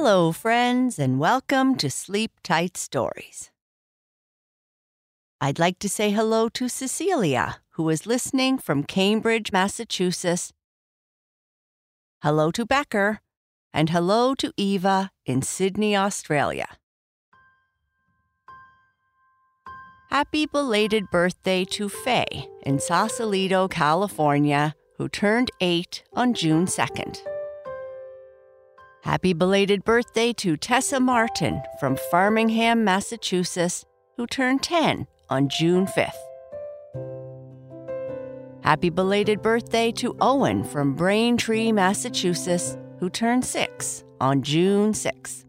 Hello, friends, and welcome to Sleep Tight Stories. I'd like to say hello to Cecilia, who is listening from Cambridge, Massachusetts. Hello to Becker, and hello to Eva in Sydney, Australia. Happy belated birthday to Faye in Sausalito, California, who turned eight on June 2nd. Happy belated birthday to Tessa Martin from Farmingham, Massachusetts, who turned 10 on June 5th. Happy belated birthday to Owen from Braintree, Massachusetts, who turned 6 on June 6th.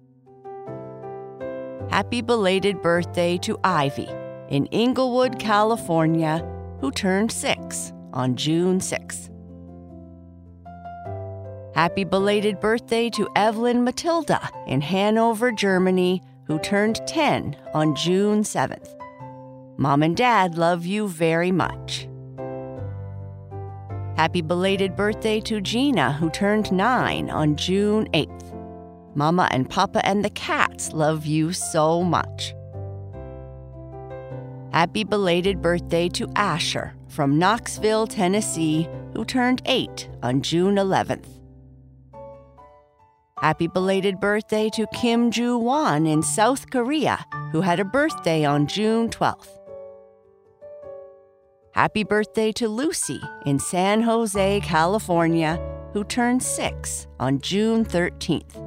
Happy belated birthday to Ivy in Inglewood, California, who turned 6 on June 6th. Happy belated birthday to Evelyn Matilda in Hanover, Germany, who turned 10 on June 7th. Mom and Dad love you very much. Happy belated birthday to Gina, who turned 9 on June 8th. Mama and Papa and the cats love you so much. Happy belated birthday to Asher from Knoxville, Tennessee, who turned 8 on June 11th. Happy belated birthday to Kim Ju Won in South Korea, who had a birthday on June 12th. Happy birthday to Lucy in San Jose, California, who turned 6 on June 13th.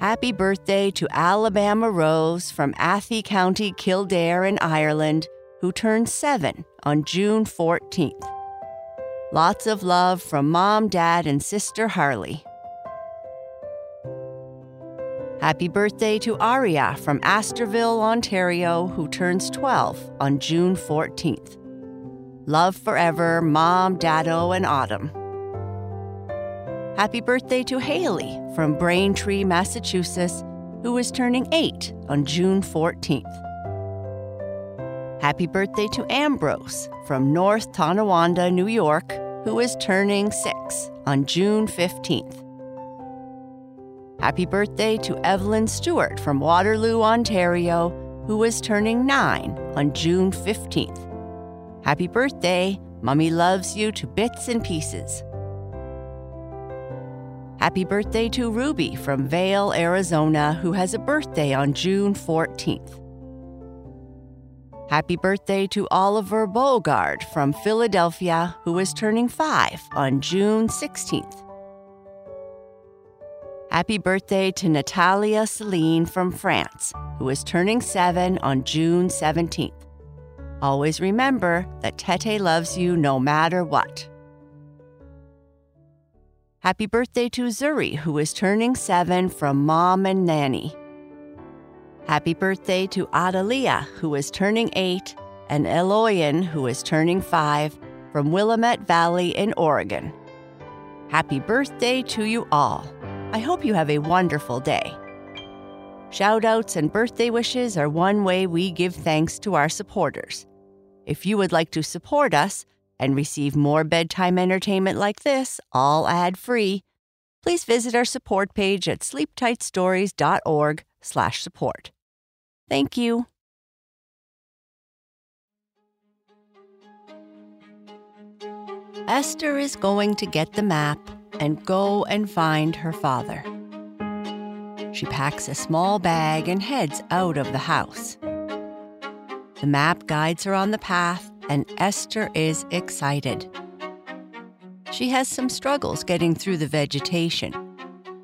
Happy birthday to Alabama Rose from Athy County, Kildare in Ireland, who turned 7 on June 14th. Lots of love from Mom, Dad, and Sister Harley. Happy birthday to Aria from Astorville, Ontario, who turns 12 on June 14th. Love forever, Mom, Dado, and Autumn. Happy birthday to Haley from Braintree, Massachusetts, who is turning 8 on June 14th. Happy birthday to Ambrose from North Tonawanda, New York, who is turning 6 on June 15th. Happy birthday to Evelyn Stewart from Waterloo, Ontario, who is turning 9 on June 15th. Happy birthday! Mummy loves you to bits and pieces. Happy birthday to Ruby from Vail, Arizona, who has a birthday on June 14th. Happy birthday to Oliver Bogard from Philadelphia, who is turning five on June 16th. Happy birthday to Natalia Celine from France, who is turning seven on June 17th. Always remember that Tete loves you no matter what. Happy birthday to Zuri, who is turning seven from Mom and Nanny. Happy birthday to Adalia, who is turning eight, and Eloyan, who is turning five, from Willamette Valley in Oregon. Happy birthday to you all. I hope you have a wonderful day. Shoutouts and birthday wishes are one way we give thanks to our supporters. If you would like to support us and receive more bedtime entertainment like this, all ad free, please visit our support page at sleeptightstories.org slash support. Thank you. Esther is going to get the map and go and find her father. She packs a small bag and heads out of the house. The map guides her on the path, and Esther is excited. She has some struggles getting through the vegetation,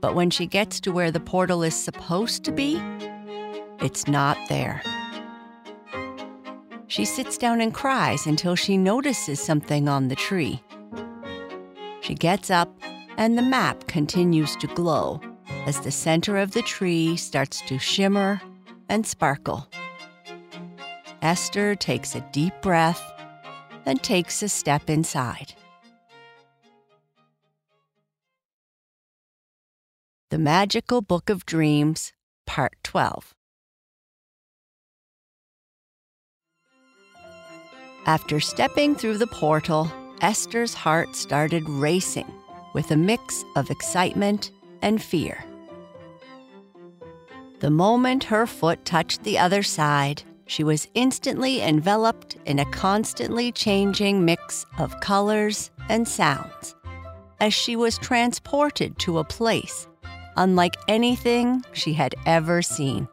but when she gets to where the portal is supposed to be, it's not there. She sits down and cries until she notices something on the tree. She gets up, and the map continues to glow as the center of the tree starts to shimmer and sparkle. Esther takes a deep breath and takes a step inside. The Magical Book of Dreams, Part 12. After stepping through the portal, Esther's heart started racing with a mix of excitement and fear. The moment her foot touched the other side, she was instantly enveloped in a constantly changing mix of colors and sounds as she was transported to a place unlike anything she had ever seen.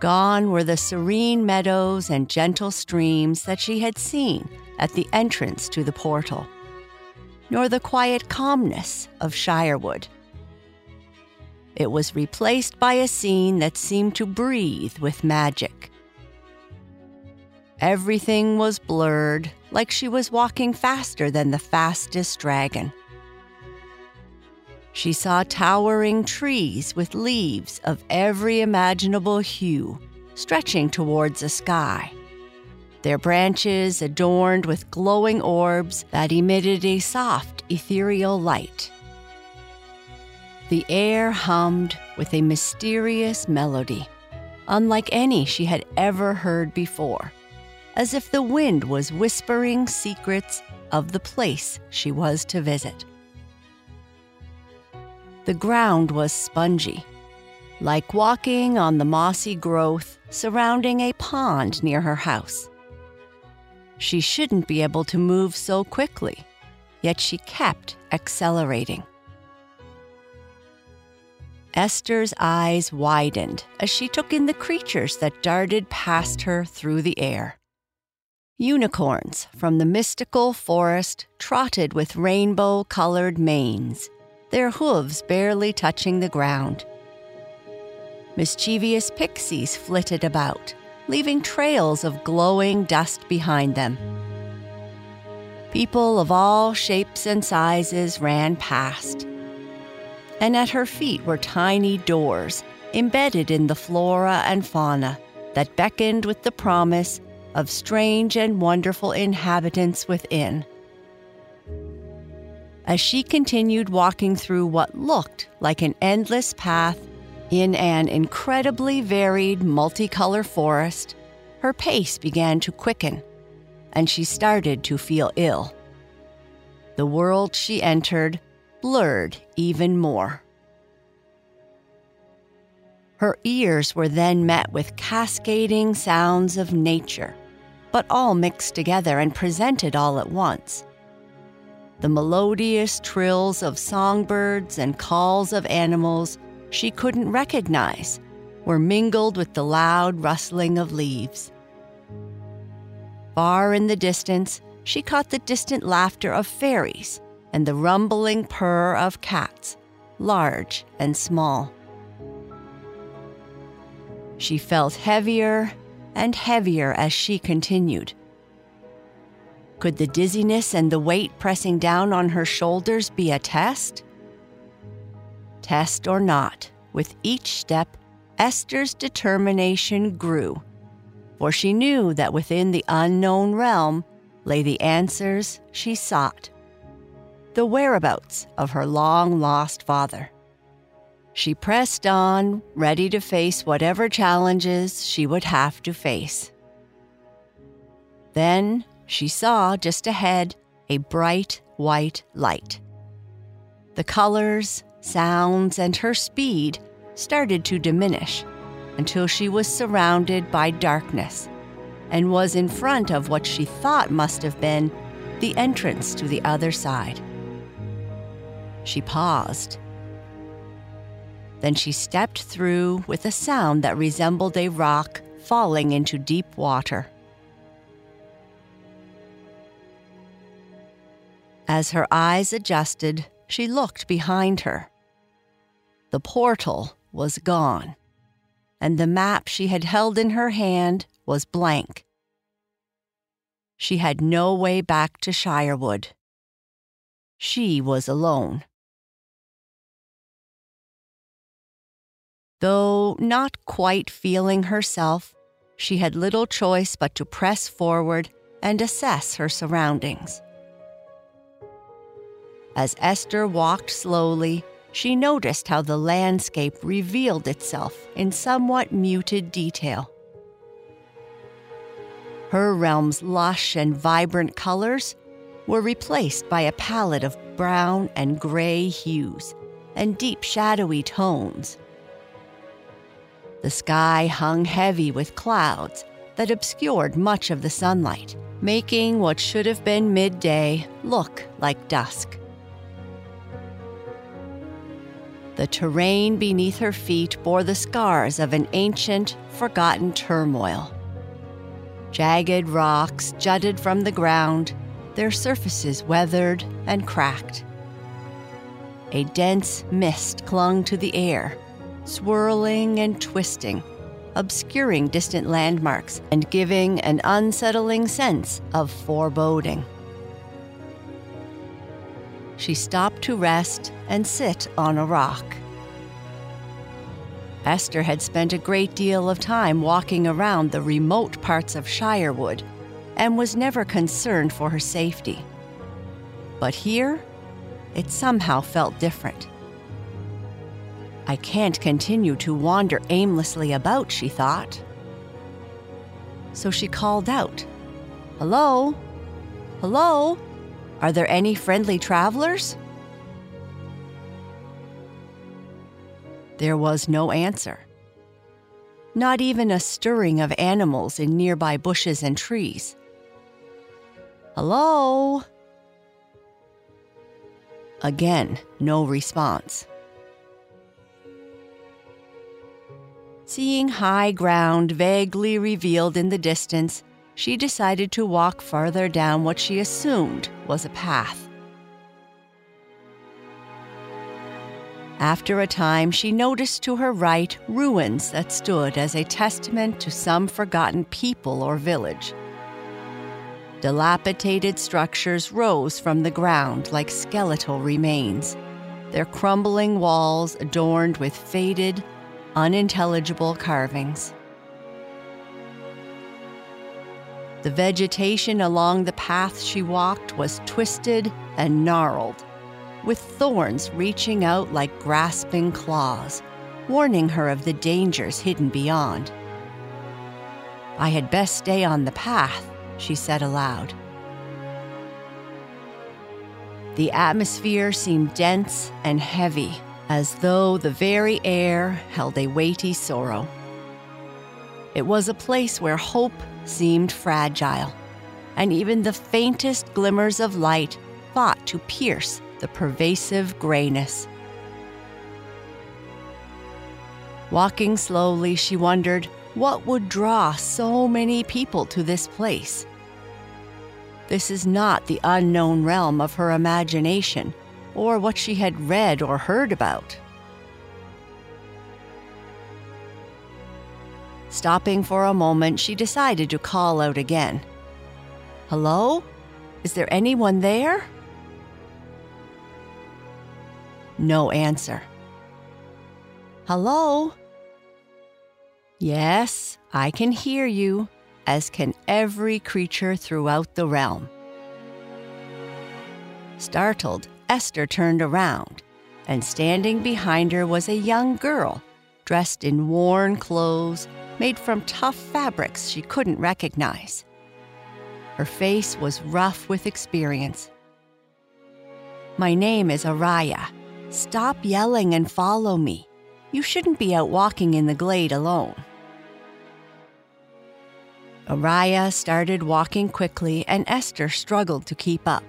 Gone were the serene meadows and gentle streams that she had seen at the entrance to the portal, nor the quiet calmness of Shirewood. It was replaced by a scene that seemed to breathe with magic. Everything was blurred, like she was walking faster than the fastest dragon. She saw towering trees with leaves of every imaginable hue stretching towards the sky, their branches adorned with glowing orbs that emitted a soft, ethereal light. The air hummed with a mysterious melody, unlike any she had ever heard before, as if the wind was whispering secrets of the place she was to visit. The ground was spongy, like walking on the mossy growth surrounding a pond near her house. She shouldn't be able to move so quickly, yet she kept accelerating. Esther's eyes widened as she took in the creatures that darted past her through the air. Unicorns from the mystical forest trotted with rainbow colored manes, their hooves barely touching the ground. Mischievous pixies flitted about, leaving trails of glowing dust behind them. People of all shapes and sizes ran past and at her feet were tiny doors embedded in the flora and fauna that beckoned with the promise of strange and wonderful inhabitants within. As she continued walking through what looked like an endless path in an incredibly varied multicolor forest, her pace began to quicken, and she started to feel ill. The world she entered blurred even more. Her ears were then met with cascading sounds of nature, but all mixed together and presented all at once. The melodious trills of songbirds and calls of animals she couldn't recognize were mingled with the loud rustling of leaves. Far in the distance, she caught the distant laughter of fairies and the rumbling purr of cats, large and small. She felt heavier and heavier as she continued. Could the dizziness and the weight pressing down on her shoulders be a test? Test or not, with each step, Esther's determination grew, for she knew that within the unknown realm lay the answers she sought the whereabouts of her long lost father. She pressed on, ready to face whatever challenges she would have to face. Then she saw just ahead a bright white light. The colors, sounds, and her speed started to diminish until she was surrounded by darkness and was in front of what she thought must have been the entrance to the other side. She paused. Then she stepped through with a sound that resembled a rock falling into deep water. As her eyes adjusted, she looked behind her. The portal was gone, and the map she had held in her hand was blank. She had no way back to Shirewood. She was alone. Though not quite feeling herself, she had little choice but to press forward and assess her surroundings. As Esther walked slowly, she noticed how the landscape revealed itself in somewhat muted detail. Her realm's lush and vibrant colors were replaced by a palette of brown and gray hues and deep shadowy tones. The sky hung heavy with clouds that obscured much of the sunlight, making what should have been midday look like dusk. The terrain beneath her feet bore the scars of an ancient, forgotten turmoil. Jagged rocks jutted from the ground, their surfaces weathered and cracked. A dense mist clung to the air, swirling and twisting, obscuring distant landmarks and giving an unsettling sense of foreboding. She stopped to rest and sit on a rock. Esther had spent a great deal of time walking around the remote parts of Shirewood and was never concerned for her safety. But here, it somehow felt different. I can't continue to wander aimlessly about, she thought. So she called out, Hello? Hello? Are there any friendly travelers? There was no answer. Not even a stirring of animals in nearby bushes and trees. Hello? Again, no response. Seeing high ground vaguely revealed in the distance, she decided to walk farther down what she assumed was a path. After a time, she noticed to her right ruins that stood as a testament to some forgotten people or village. Dilapidated structures rose from the ground like skeletal remains, their crumbling walls adorned with faded, unintelligible carvings. The vegetation along the path she walked was twisted and gnarled, with thorns reaching out like grasping claws, warning her of the dangers hidden beyond. I had best stay on the path, she said aloud. The atmosphere seemed dense and heavy, as though the very air held a weighty sorrow. It was a place where hope seemed fragile, and even the faintest glimmers of light fought to pierce the pervasive grayness. Walking slowly, she wondered what would draw so many people to this place. This is not the unknown realm of her imagination or what she had read or heard about. Stopping for a moment, she decided to call out again. Hello? Is there anyone there? No answer. Hello? Yes, I can hear you, as can every creature throughout the realm. Startled, Esther turned around, and standing behind her was a young girl, dressed in worn clothes made from tough fabrics she couldn't recognize. Her face was rough with experience. My name is Araya. Stop yelling and follow me. You shouldn't be out walking in the glade alone. Araya started walking quickly, and Esther struggled to keep up.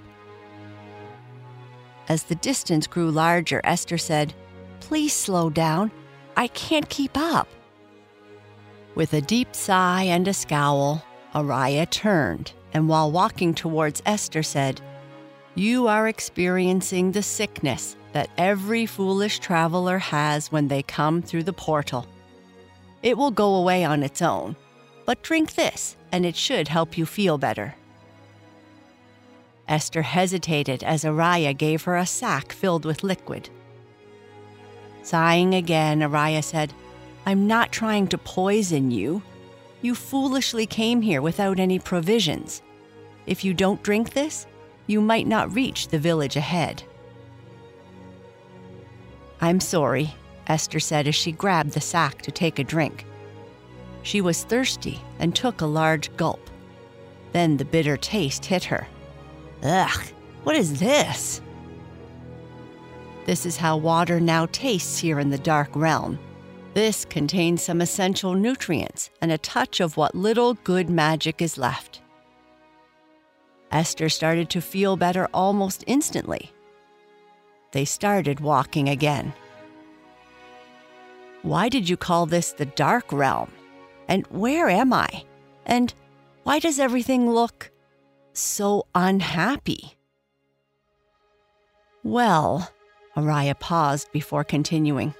As the distance grew larger, Esther said, Please slow down. I can't keep up. With a deep sigh and a scowl, Araya turned and, while walking towards Esther, said, You are experiencing the sickness that every foolish traveler has when they come through the portal. It will go away on its own, but drink this and it should help you feel better. Esther hesitated as Araya gave her a sack filled with liquid. Sighing again, Araya said, I'm not trying to poison you. You foolishly came here without any provisions. If you don't drink this, you might not reach the village ahead. I'm sorry, Esther said as she grabbed the sack to take a drink. She was thirsty and took a large gulp. Then the bitter taste hit her. Ugh, what is this? This is how water now tastes here in the Dark Realm. This contains some essential nutrients and a touch of what little good magic is left. Esther started to feel better almost instantly. They started walking again. Why did you call this the Dark Realm? And where am I? And why does everything look so unhappy? Well, Araya paused before continuing.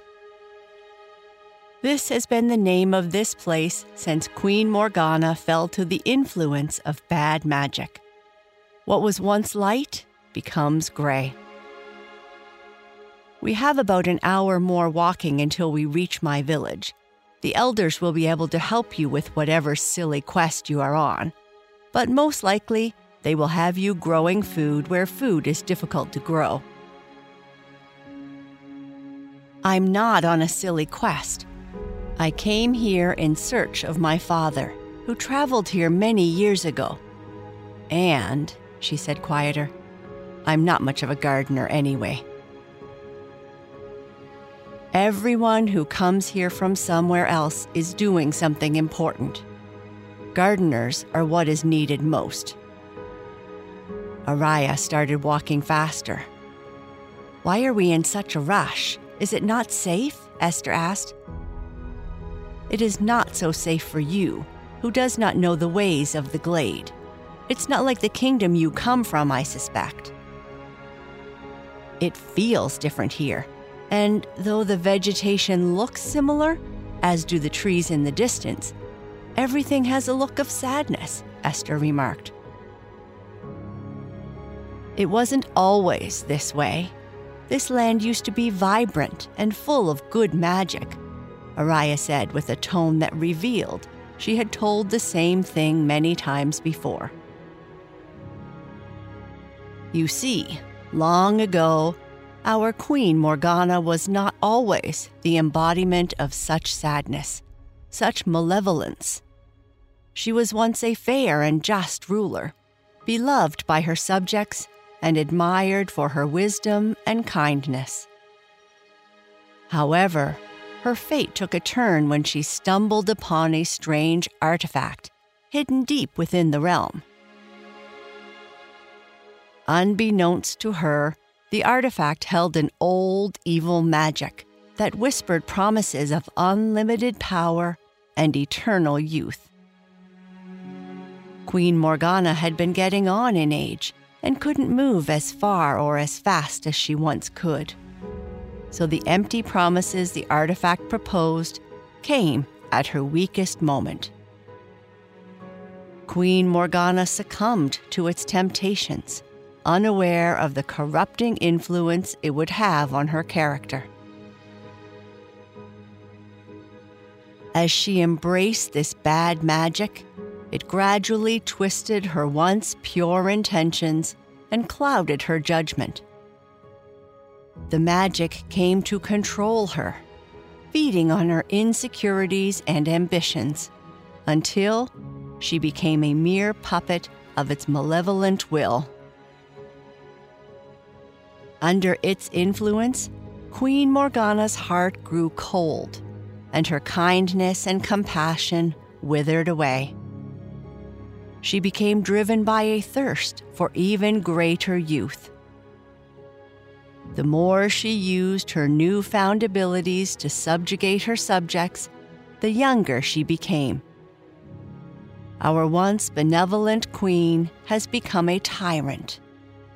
This has been the name of this place since Queen Morgana fell to the influence of bad magic. What was once light becomes gray. We have about an hour more walking until we reach my village. The elders will be able to help you with whatever silly quest you are on, but most likely they will have you growing food where food is difficult to grow. I'm not on a silly quest. I came here in search of my father, who traveled here many years ago. And, she said quieter, I'm not much of a gardener anyway. Everyone who comes here from somewhere else is doing something important. Gardeners are what is needed most. Araya started walking faster. Why are we in such a rush? Is it not safe? Esther asked. It is not so safe for you, who does not know the ways of the glade. It's not like the kingdom you come from, I suspect. It feels different here, and though the vegetation looks similar, as do the trees in the distance, everything has a look of sadness, Esther remarked. It wasn't always this way. This land used to be vibrant and full of good magic. Araya said with a tone that revealed she had told the same thing many times before. You see, long ago, our Queen Morgana was not always the embodiment of such sadness, such malevolence. She was once a fair and just ruler, beloved by her subjects and admired for her wisdom and kindness. However, her fate took a turn when she stumbled upon a strange artifact hidden deep within the realm. Unbeknownst to her, the artifact held an old evil magic that whispered promises of unlimited power and eternal youth. Queen Morgana had been getting on in age and couldn't move as far or as fast as she once could so the empty promises the artifact proposed came at her weakest moment. Queen Morgana succumbed to its temptations, unaware of the corrupting influence it would have on her character. As she embraced this bad magic, it gradually twisted her once pure intentions and clouded her judgment. The magic came to control her, feeding on her insecurities and ambitions, until she became a mere puppet of its malevolent will. Under its influence, Queen Morgana's heart grew cold, and her kindness and compassion withered away. She became driven by a thirst for even greater youth the more she used her newfound abilities to subjugate her subjects, the younger she became. Our once benevolent queen has become a tyrant,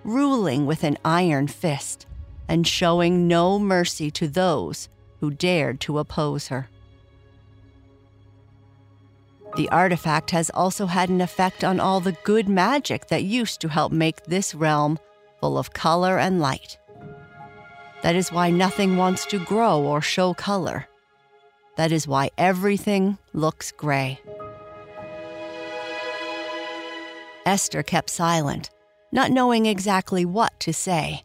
ruling with an iron fist and showing no mercy to those who dared to oppose her. The artifact has also had an effect on all the good magic that used to help make this realm full of color and light. That is why nothing wants to grow or show color. That is why everything looks gray. Esther kept silent, not knowing exactly what to say.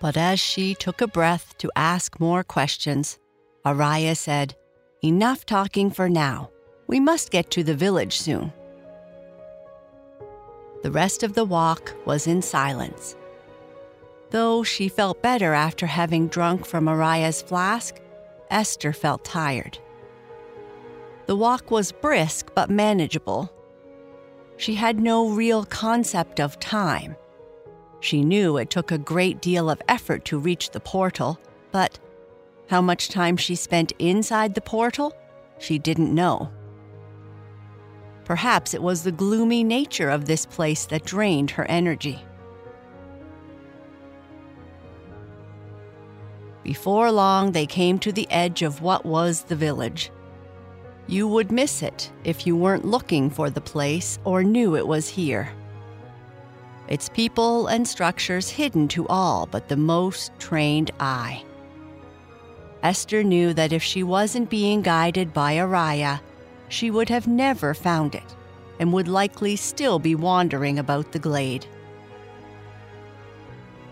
But as she took a breath to ask more questions, Araya said, Enough talking for now. We must get to the village soon. The rest of the walk was in silence. Though she felt better after having drunk from Araya's flask, Esther felt tired. The walk was brisk but manageable. She had no real concept of time. She knew it took a great deal of effort to reach the portal, but how much time she spent inside the portal, she didn't know. Perhaps it was the gloomy nature of this place that drained her energy. Before long, they came to the edge of what was the village. You would miss it if you weren't looking for the place or knew it was here. Its people and structures hidden to all but the most trained eye. Esther knew that if she wasn't being guided by Araya, she would have never found it and would likely still be wandering about the glade.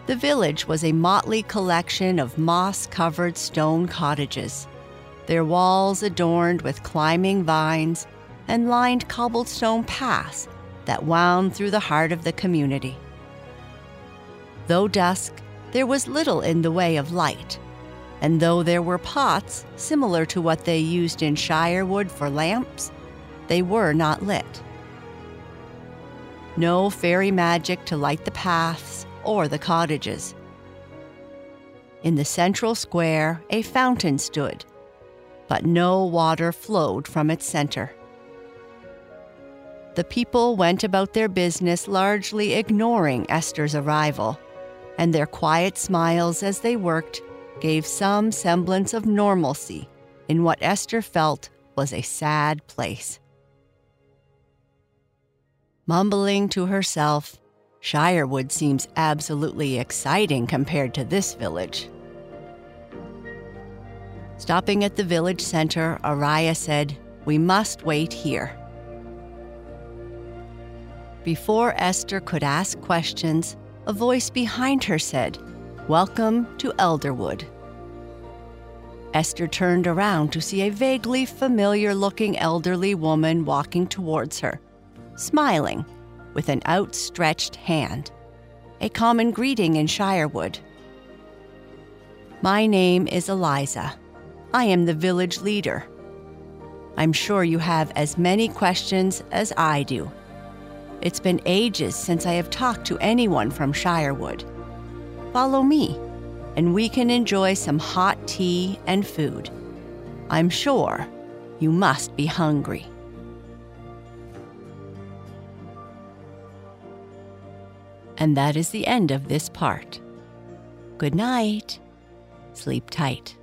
The village was a motley collection of moss covered stone cottages, their walls adorned with climbing vines and lined cobblestone paths that wound through the heart of the community. Though dusk, there was little in the way of light, and though there were pots similar to what they used in Shirewood for lamps, they were not lit. No fairy magic to light the paths or the cottages. In the central square, a fountain stood, but no water flowed from its center. The people went about their business largely ignoring Esther's arrival, and their quiet smiles as they worked gave some semblance of normalcy in what Esther felt was a sad place. Mumbling to herself, Shirewood seems absolutely exciting compared to this village. Stopping at the village center, Araya said, We must wait here. Before Esther could ask questions, a voice behind her said, Welcome to Elderwood. Esther turned around to see a vaguely familiar looking elderly woman walking towards her, smiling with an outstretched hand, a common greeting in Shirewood. My name is Eliza. I am the village leader. I'm sure you have as many questions as I do. It's been ages since I have talked to anyone from Shirewood. Follow me, and we can enjoy some hot tea and food. I'm sure you must be hungry. And that is the end of this part. Good night. Sleep tight.